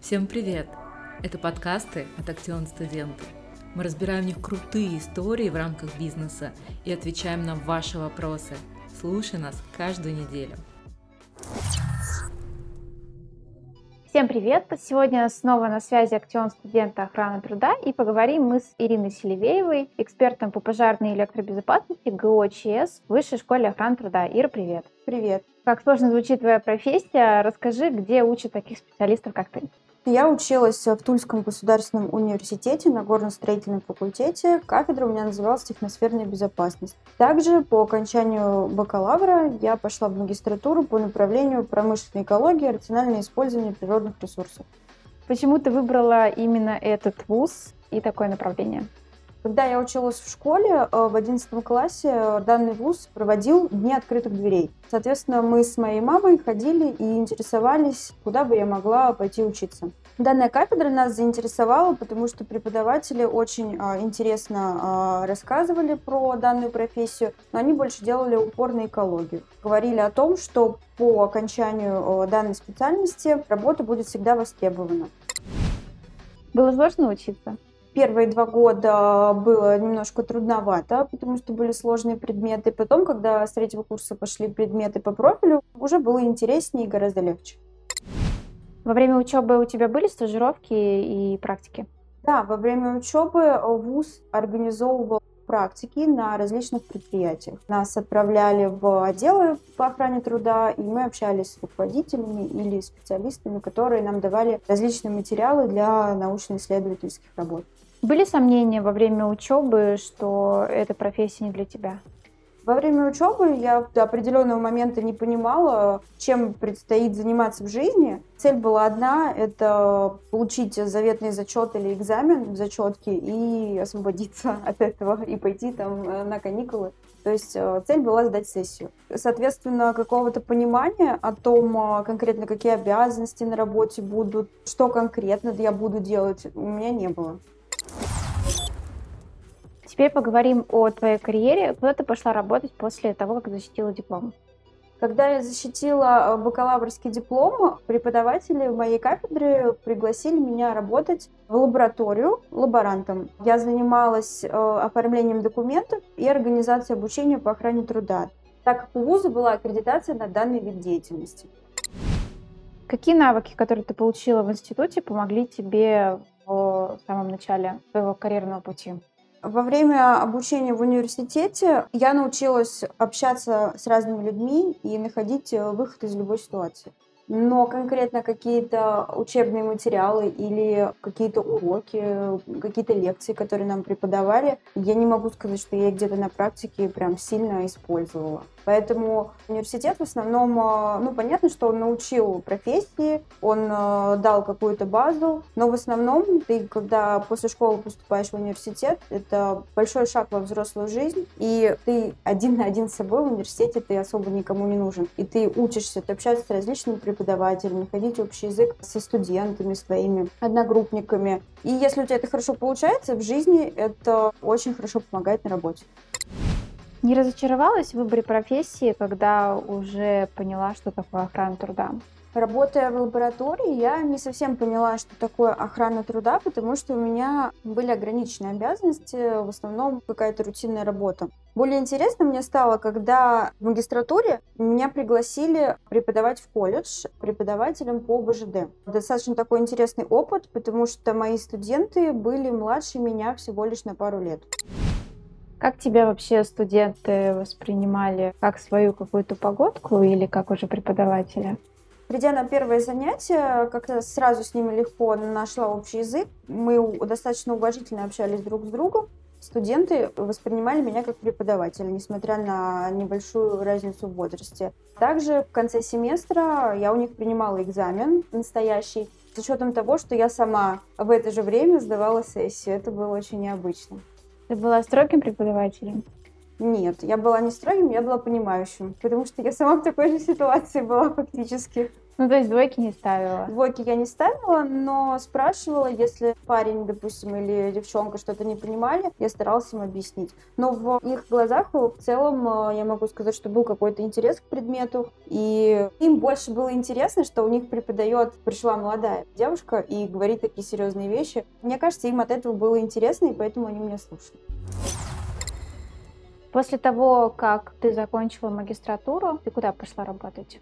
Всем привет! Это подкасты от Актион Студенты. Мы разбираем в них крутые истории в рамках бизнеса и отвечаем на ваши вопросы. Слушай нас каждую неделю. Всем привет! Сегодня снова на связи Актион студента охраны труда и поговорим мы с Ириной Селивеевой, экспертом по пожарной и электробезопасности ГОЧС в Высшей школе охраны труда. Ира, привет! Привет! Как сложно звучит твоя профессия, расскажи, где учат таких специалистов, как ты? Я училась в Тульском государственном университете на горно-строительном факультете. Кафедра у меня называлась «Техносферная безопасность». Также по окончанию бакалавра я пошла в магистратуру по направлению промышленной экологии и рациональное использование природных ресурсов. Почему ты выбрала именно этот вуз и такое направление? Когда я училась в школе, э, в 11 классе э, данный вуз проводил Дни открытых дверей. Соответственно, мы с моей мамой ходили и интересовались, куда бы я могла пойти учиться. Данная кафедра нас заинтересовала, потому что преподаватели очень э, интересно э, рассказывали про данную профессию, но они больше делали упор на экологию. Говорили о том, что по окончанию э, данной специальности работа будет всегда востребована. Было сложно учиться? Первые два года было немножко трудновато, потому что были сложные предметы. Потом, когда с третьего курса пошли предметы по профилю, уже было интереснее и гораздо легче. Во время учебы у тебя были стажировки и практики? Да, во время учебы ВУЗ организовывал практики на различных предприятиях. Нас отправляли в отделы по охране труда, и мы общались с руководителями или специалистами, которые нам давали различные материалы для научно-исследовательских работ. Были сомнения во время учебы, что эта профессия не для тебя? Во время учебы я до определенного момента не понимала, чем предстоит заниматься в жизни. Цель была одна — это получить заветный зачет или экзамен в зачетке и освободиться от этого и пойти там э, на каникулы. То есть э, цель была сдать сессию. Соответственно, какого-то понимания о том, э, конкретно какие обязанности на работе будут, что конкретно я буду делать, у меня не было. Теперь поговорим о твоей карьере. Куда ты пошла работать после того, как защитила диплом? Когда я защитила э, бакалаврский диплом, преподаватели в моей кафедре пригласили меня работать в лабораторию лаборантом. Я занималась э, оформлением документов и организацией обучения по охране труда, так как у вуза была аккредитация на данный вид деятельности. Какие навыки, которые ты получила в институте, помогли тебе в самом начале своего карьерного пути? Во время обучения в университете я научилась общаться с разными людьми и находить э, выход из любой ситуации но конкретно какие-то учебные материалы или какие-то уроки, какие-то лекции, которые нам преподавали, я не могу сказать, что я где-то на практике прям сильно использовала. Поэтому университет в основном, э, ну, понятно, что он научил профессии, он э, дал какую-то базу, но в основном ты, когда после школы поступаешь в университет, это большой шаг во взрослую жизнь, и ты один на один с собой в университете, ты особо никому не нужен. И ты учишься, ты общаешься с различными преподавателями, находить общий язык со студентами, своими одногруппниками. И если у тебя это хорошо получается, в жизни это очень хорошо помогает на работе. Не разочаровалась в выборе профессии, когда уже поняла, что такое охрана труда? Работая в лаборатории, я не совсем поняла, что такое охрана труда, потому что у меня были ограниченные обязанности, в основном какая-то рутинная работа. Более интересно мне стало, когда в магистратуре меня пригласили преподавать в колледж преподавателем по БЖД. Достаточно такой интересный опыт, потому что мои студенты были младше меня всего лишь на пару лет. Как тебя вообще студенты воспринимали? Как свою какую-то погодку или как уже преподавателя? Придя на первое занятие, как-то сразу с ними легко нашла общий язык. Мы достаточно уважительно общались друг с другом. Студенты воспринимали меня как преподавателя, несмотря на небольшую разницу в возрасте. Также в конце семестра я у них принимала экзамен настоящий, с учетом того, что я сама в это же время сдавала сессию. Это было очень необычно. Ты была строгим преподавателем? Нет, я была не строгим, я была понимающим, потому что я сама в такой же ситуации была фактически. Ну, то есть двойки не ставила? Двойки я не ставила, но спрашивала, если парень, допустим, или девчонка что-то не понимали, я старалась им объяснить. Но в их глазах в целом я могу сказать, что был какой-то интерес к предмету, и им больше было интересно, что у них преподает, пришла молодая девушка и говорит такие серьезные вещи. Мне кажется, им от этого было интересно, и поэтому они меня слушали. После того, как ты закончила магистратуру, ты куда пошла работать?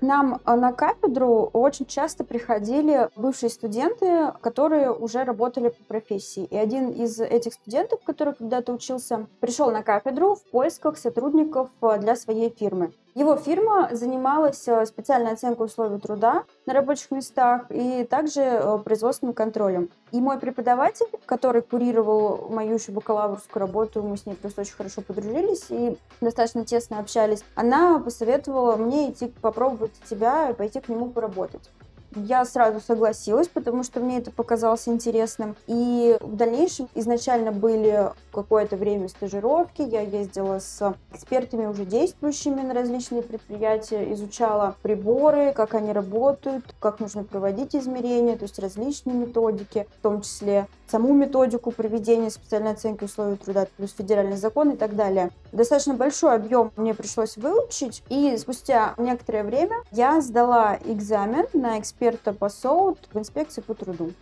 Нам э, на кафедру очень часто приходили бывшие студенты, которые уже работали по профессии. И один из этих студентов, который когда-то учился, пришел на кафедру в поисках сотрудников э, для своей фирмы. Его фирма занималась э, специальной оценкой условий труда на рабочих местах и также э, производственным контролем. И мой преподаватель, который курировал мою еще бакалаврскую работу, мы с ней просто очень хорошо подружились и достаточно тесно общались, она посоветовала мне идти попробовать тебя и пойти к нему поработать. Я сразу согласилась, потому что мне это показалось интересным. И в дальнейшем изначально были какое-то время стажировки. Я ездила с экспертами уже действующими на различные предприятия, изучала приборы, как они работают, как нужно проводить измерения, то есть различные методики, в том числе саму методику проведения специальной оценки условий труда, плюс федеральный закон и так далее. Достаточно большой объем мне пришлось выучить, и спустя некоторое время я сдала экзамен на эксперта по СОУТ в инспекции по труду.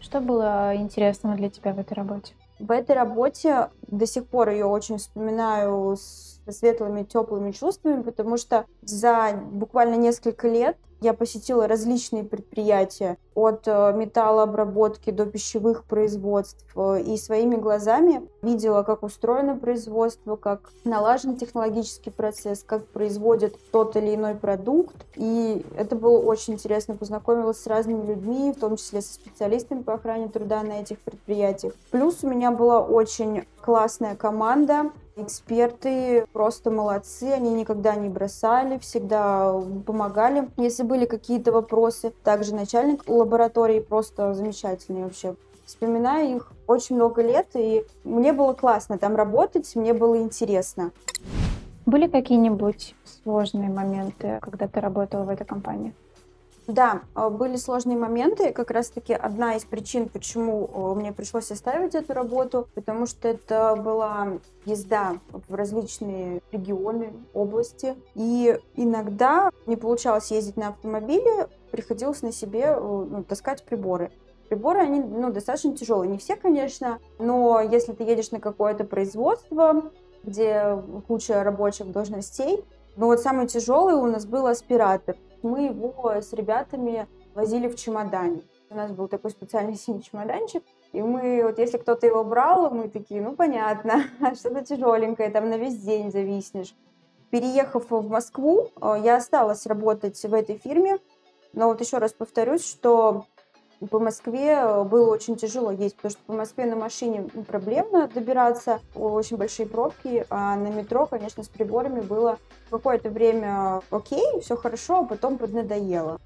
Что было интересного для тебя в этой работе? В этой работе до сих пор ее очень вспоминаю с светлыми, теплыми чувствами, потому что за буквально несколько лет я посетила различные предприятия, от э, металлообработки до пищевых производств, э, и своими глазами видела, как устроено производство, как налажен технологический процесс, как производят тот или иной продукт. И это было очень интересно. Познакомилась с разными людьми, в том числе со специалистами по охране труда на этих предприятиях. Плюс у меня была очень классная команда, Эксперты просто молодцы, они никогда не бросали, всегда помогали. Если были какие-то вопросы, также начальник лаборатории просто замечательный вообще. Вспоминаю их очень много лет, и мне было классно там работать, мне было интересно. Были какие-нибудь сложные моменты, когда ты работала в этой компании? Да, а, были сложные моменты. Как раз-таки одна из причин, почему а, мне пришлось оставить эту работу, потому что это была езда в различные регионы, области. И иногда не получалось ездить на автомобиле, приходилось на себе ну, таскать приборы. Приборы, они ну, достаточно тяжелые. Не все, конечно, но если ты едешь на какое-то производство, где куча рабочих должностей, но вот самый тяжелый у нас был аспиратор мы его с ребятами возили в чемодане. У нас был такой специальный синий чемоданчик, и мы, вот если кто-то его брал, мы такие, ну понятно, что-то тяжеленькое, там на весь день зависнешь. Переехав в Москву, э, я осталась работать в этой фирме, но вот еще раз повторюсь, что по Москве э, было очень тяжело ездить, потому что по Москве на машине ну, проблемно добираться, очень большие пробки, а на метро, конечно, с приборами было какое-то время окей, все хорошо, а потом поднадоело.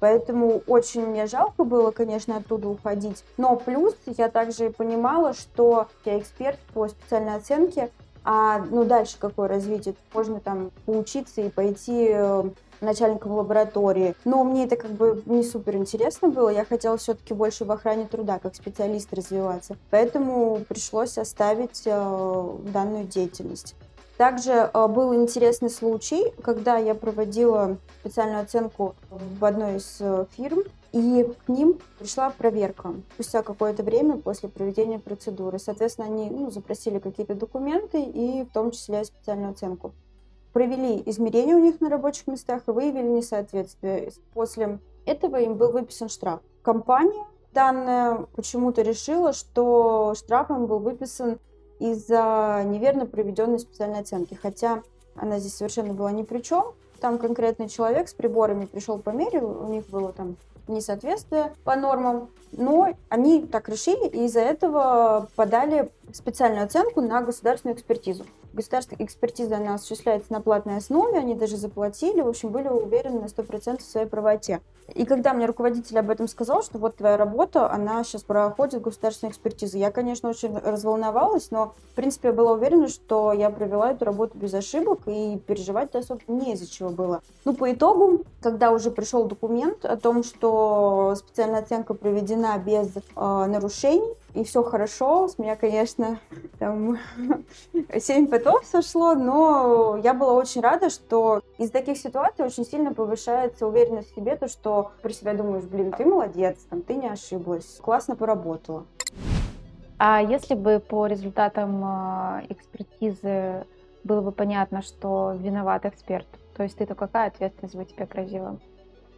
Поэтому очень мне жалко было, конечно, оттуда уходить. Но плюс я также понимала, что я эксперт по специальной оценке, а ну дальше какое развитие? Можно там поучиться и пойти э, начальником лаборатории. Но мне это как бы не супер интересно было. Я хотела все-таки больше в охране труда, как специалист развиваться. Поэтому пришлось оставить э, данную деятельность. Также э, был интересный случай, когда я проводила специальную оценку в одной из э, фирм, и к ним пришла проверка спустя какое-то время после проведения процедуры. Соответственно, они ну, запросили какие-то документы и в том числе специальную оценку провели измерения у них на рабочих местах и выявили несоответствие. После этого им был выписан штраф. Компания данная почему-то решила, что штраф им был выписан из-за неверно проведенной специальной оценки, хотя она здесь совершенно была ни при чем. Там конкретный человек с приборами пришел по мере, у них было там несоответствие по нормам, но они так решили и из-за этого подали специальную оценку на государственную экспертизу. Государственная экспертиза, она осуществляется на платной основе, они даже заплатили, в общем, были уверены на 100% в своей правоте. И когда мне руководитель об этом сказал, что вот твоя работа, она сейчас проходит государственную экспертизу, я, конечно, очень разволновалась, но, в принципе, я была уверена, что я провела эту работу без ошибок, и переживать особо не из-за чего было. Ну, по итогу, когда уже пришел документ о том, что специальная оценка проведена без э, нарушений, и все хорошо. С меня, конечно, там семь потов сошло, но я была очень рада, что из таких ситуаций очень сильно повышается уверенность в себе, то, что при себе думаешь, блин, ты молодец, там, ты не ошиблась, классно поработала. А если бы по результатам а, экспертизы было бы понятно, что виноват эксперт, то есть ты-то какая ответственность бы тебе грозила?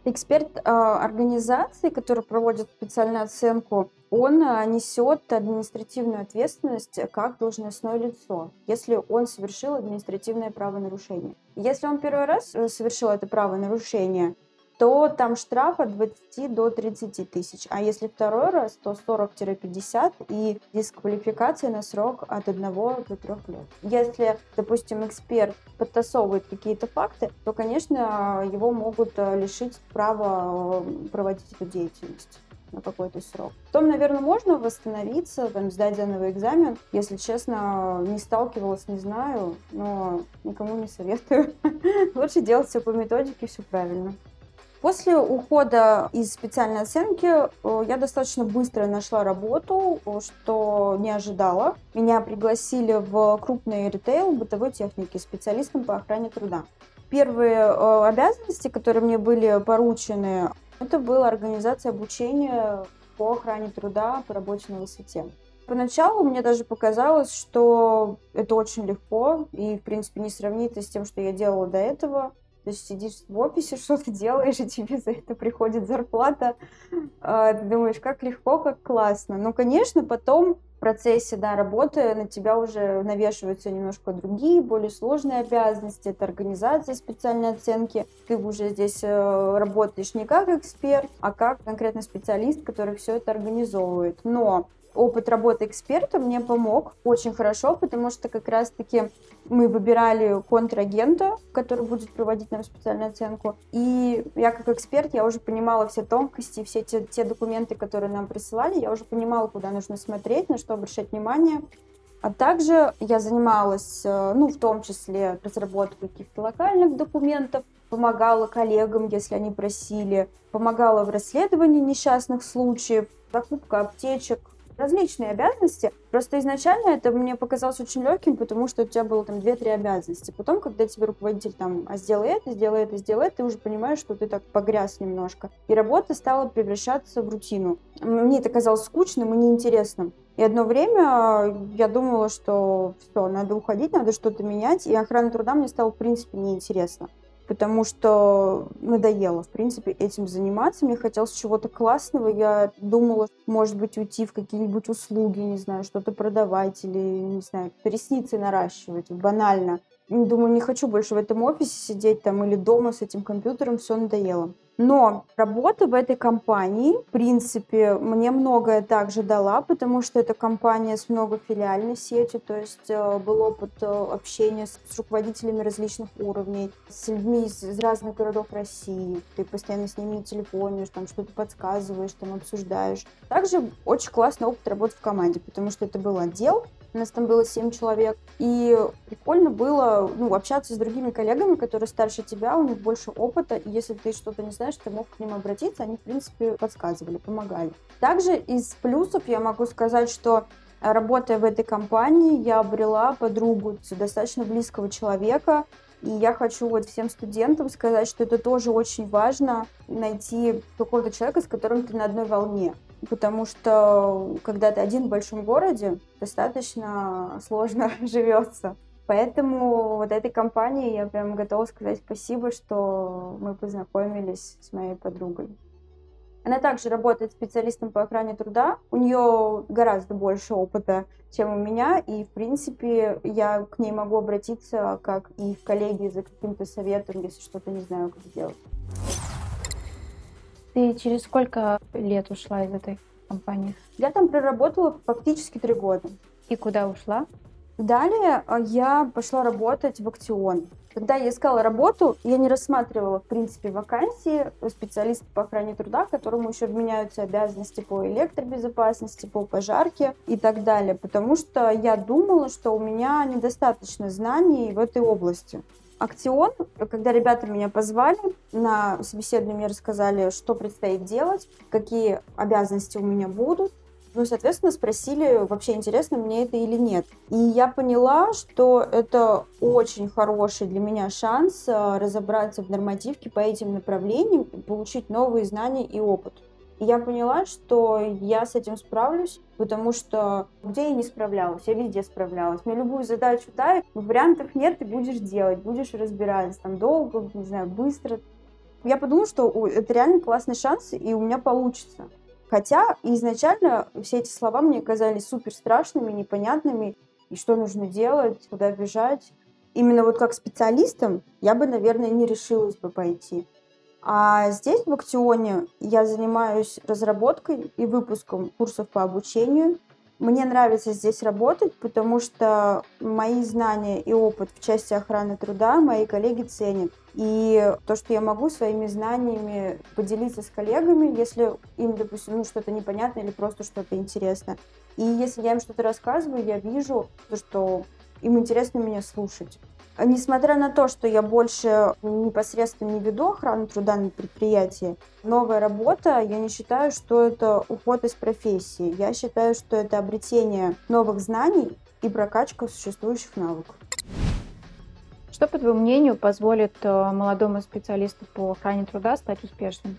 Эксперт э, организации, который проводит специальную оценку, он э, несет административную ответственность как должностное лицо, если он совершил административное правонарушение. Если он первый раз э, совершил это правонарушение, то там штраф от 20 до 30 тысяч. А если второй раз, то 40-50 и дисквалификация на срок от 1 до 3 лет. Если, допустим, эксперт подтасовывает какие-то факты, то, конечно, его могут э, лишить права э, проводить эту деятельность на какой-то срок. Потом, наверное, можно восстановиться, там, сдать заново экзамен. Если честно, не сталкивалась, не знаю, но никому не советую. Лучше делать все по методике, все правильно. После ухода из специальной оценки э, я достаточно быстро нашла работу, что не ожидала. Меня пригласили в крупный ритейл бытовой техники специалистом по охране труда. Первые э, обязанности, которые мне были поручены, это была организация обучения по охране труда по работе на высоте. Поначалу мне даже показалось, что это очень легко и, в принципе, не сравнится с тем, что я делала до этого. Есть сидишь в офисе, что-то делаешь, и тебе за это приходит зарплата. А, ты думаешь, как легко, как классно. Ну, конечно, потом в процессе да, работы на тебя уже навешиваются немножко другие, более сложные обязанности. Это организация специальной оценки. Ты уже здесь э, работаешь не как эксперт, а как конкретно специалист, который все это организовывает. Но опыт работы эксперта мне помог очень хорошо, потому что как раз-таки мы выбирали контрагента, который будет проводить нам специальную оценку. И я как эксперт, я уже понимала все тонкости, все те, те документы, которые нам присылали, я уже понимала, куда нужно смотреть, на что обращать внимание. А также я занималась, э, ну, в том числе разработкой каких-то локальных документов, помогала коллегам, если они просили, помогала в расследовании несчастных случаев, закупка аптечек, различные обязанности. Просто изначально это мне показалось очень легким, потому что у тебя было там две-три обязанности. Потом, когда тебе руководитель там, а сделай это, сделай это, сделай это, ты уже понимаешь, что ты так погряз немножко. И работа стала превращаться в рутину. Мне это казалось скучным и неинтересным. И одно время я думала, что все, надо уходить, надо что-то менять, и охрана труда мне стала, в принципе, неинтересна потому что надоело, в принципе, этим заниматься. Мне хотелось чего-то классного. Я думала, может быть, уйти в какие-нибудь услуги, не знаю, что-то продавать или, не знаю, ресницы наращивать, банально. Думаю, не хочу больше в этом офисе сидеть там или дома с этим компьютером, все надоело. Но работа в этой компании, в принципе, мне многое также дала, потому что это компания с многофилиальной сетью, то есть э, был опыт э, общения с, руководителями различных уровней, с людьми из, из разных городов России. Ты постоянно с ними телефонишь, там что-то подсказываешь, там обсуждаешь. Также очень классный опыт работы в команде, потому что это был отдел, у нас там было 7 человек. И прикольно было ну, общаться с другими коллегами, которые старше тебя, у них больше опыта. И если ты что-то не знаешь, ты мог к ним обратиться, они, в принципе, подсказывали, помогали. Также из плюсов я могу сказать, что работая в этой компании, я обрела подругу достаточно близкого человека, и я хочу вот всем студентам сказать, что это тоже очень важно найти какого-то человека, с которым ты на одной волне потому что когда ты один в большом городе, достаточно сложно живется. Поэтому вот этой компании я прям готова сказать спасибо, что мы познакомились с моей подругой. Она также работает специалистом по охране труда. У нее гораздо больше опыта, чем у меня, и, в принципе, я к ней могу обратиться, как и в коллеги за каким-то советом, если что-то не знаю, как сделать. Ты через сколько лет ушла из этой компании? Я там проработала фактически три года. И куда ушла? Далее а, я пошла работать в Актион. Когда я искала работу, я не рассматривала, в принципе, вакансии специалиста по охране труда, которому еще вменяются обязанности по электробезопасности, по пожарке и так далее, потому что я думала, что у меня недостаточно знаний в этой области. Актион, когда ребята меня позвали на собеседование, мне рассказали, что предстоит делать, какие обязанности у меня будут, ну, соответственно, спросили, вообще интересно мне это или нет. И я поняла, что это очень хороший для меня шанс э, разобраться в нормативке по этим направлениям и получить новые знания и опыт. Я поняла, что я с этим справлюсь, потому что где я не справлялась, я везде справлялась. Мне любую задачу дай, вариантов нет, ты будешь делать, будешь разбираться там долго, не знаю, быстро. Я подумала, что это реально классный шанс, и у меня получится. Хотя изначально все эти слова мне казались супер страшными, непонятными, и что нужно делать, куда бежать. Именно вот как специалистом я бы, наверное, не решилась бы пойти. А здесь, в Актионе, я занимаюсь разработкой и выпуском курсов по обучению. Мне нравится здесь работать, потому что мои знания и опыт в части охраны труда мои коллеги ценят. И то, что я могу своими знаниями поделиться с коллегами, если им, допустим, ну, что-то непонятно или просто что-то интересно. И если я им что-то рассказываю, я вижу, что им интересно меня слушать. Несмотря на то, что я больше непосредственно не веду охрану труда на предприятии, новая работа, я не считаю, что это уход из профессии. Я считаю, что это обретение новых знаний и прокачка существующих навыков. Что, по твоему мнению, позволит э, молодому специалисту по охране труда стать успешным?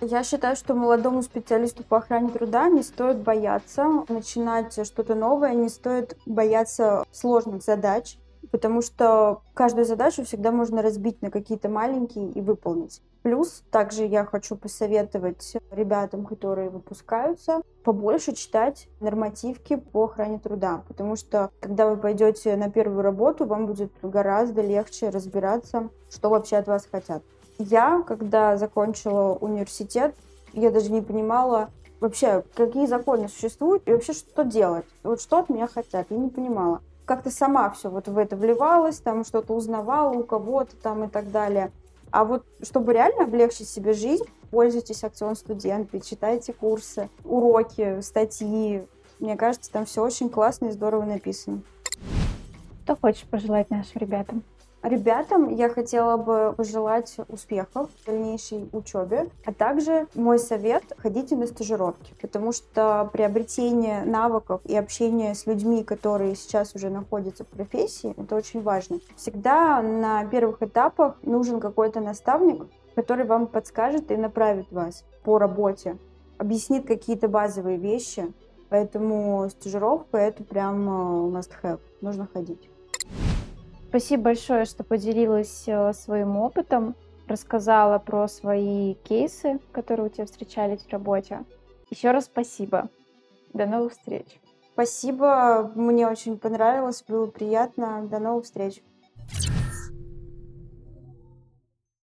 Я считаю, что молодому специалисту по охране труда не стоит бояться начинать что-то новое, не стоит бояться сложных задач, потому что каждую задачу всегда можно разбить на какие-то маленькие и выполнить. Плюс также я хочу посоветовать ребятам, которые выпускаются, побольше читать нормативки по охране труда, потому что когда вы пойдете на первую работу, вам будет гораздо легче разбираться, что вообще от вас хотят. Я, когда закончила университет, я даже не понимала вообще, какие законы существуют и вообще что делать. Вот что от меня хотят, я не понимала как-то сама все вот в это вливалась, там что-то узнавала у кого-то там и так далее. А вот чтобы реально облегчить себе жизнь, пользуйтесь акцион студенты, читайте курсы, уроки, статьи. Мне кажется, там все очень классно и здорово написано. Что хочешь пожелать нашим ребятам? Ребятам я хотела бы пожелать успехов в дальнейшей учебе, а также мой совет – ходите на стажировки, потому что приобретение навыков и общение с людьми, которые сейчас уже находятся в профессии, это очень важно. Всегда на первых этапах нужен какой-то наставник, который вам подскажет и направит вас по работе, объяснит какие-то базовые вещи, поэтому стажировка – это прям э, must have, нужно ходить. Спасибо большое, что поделилась э, своим опытом, рассказала про свои кейсы, которые у тебя встречались в работе. Еще раз спасибо. До новых встреч. Спасибо, мне очень понравилось, было приятно. До новых встреч.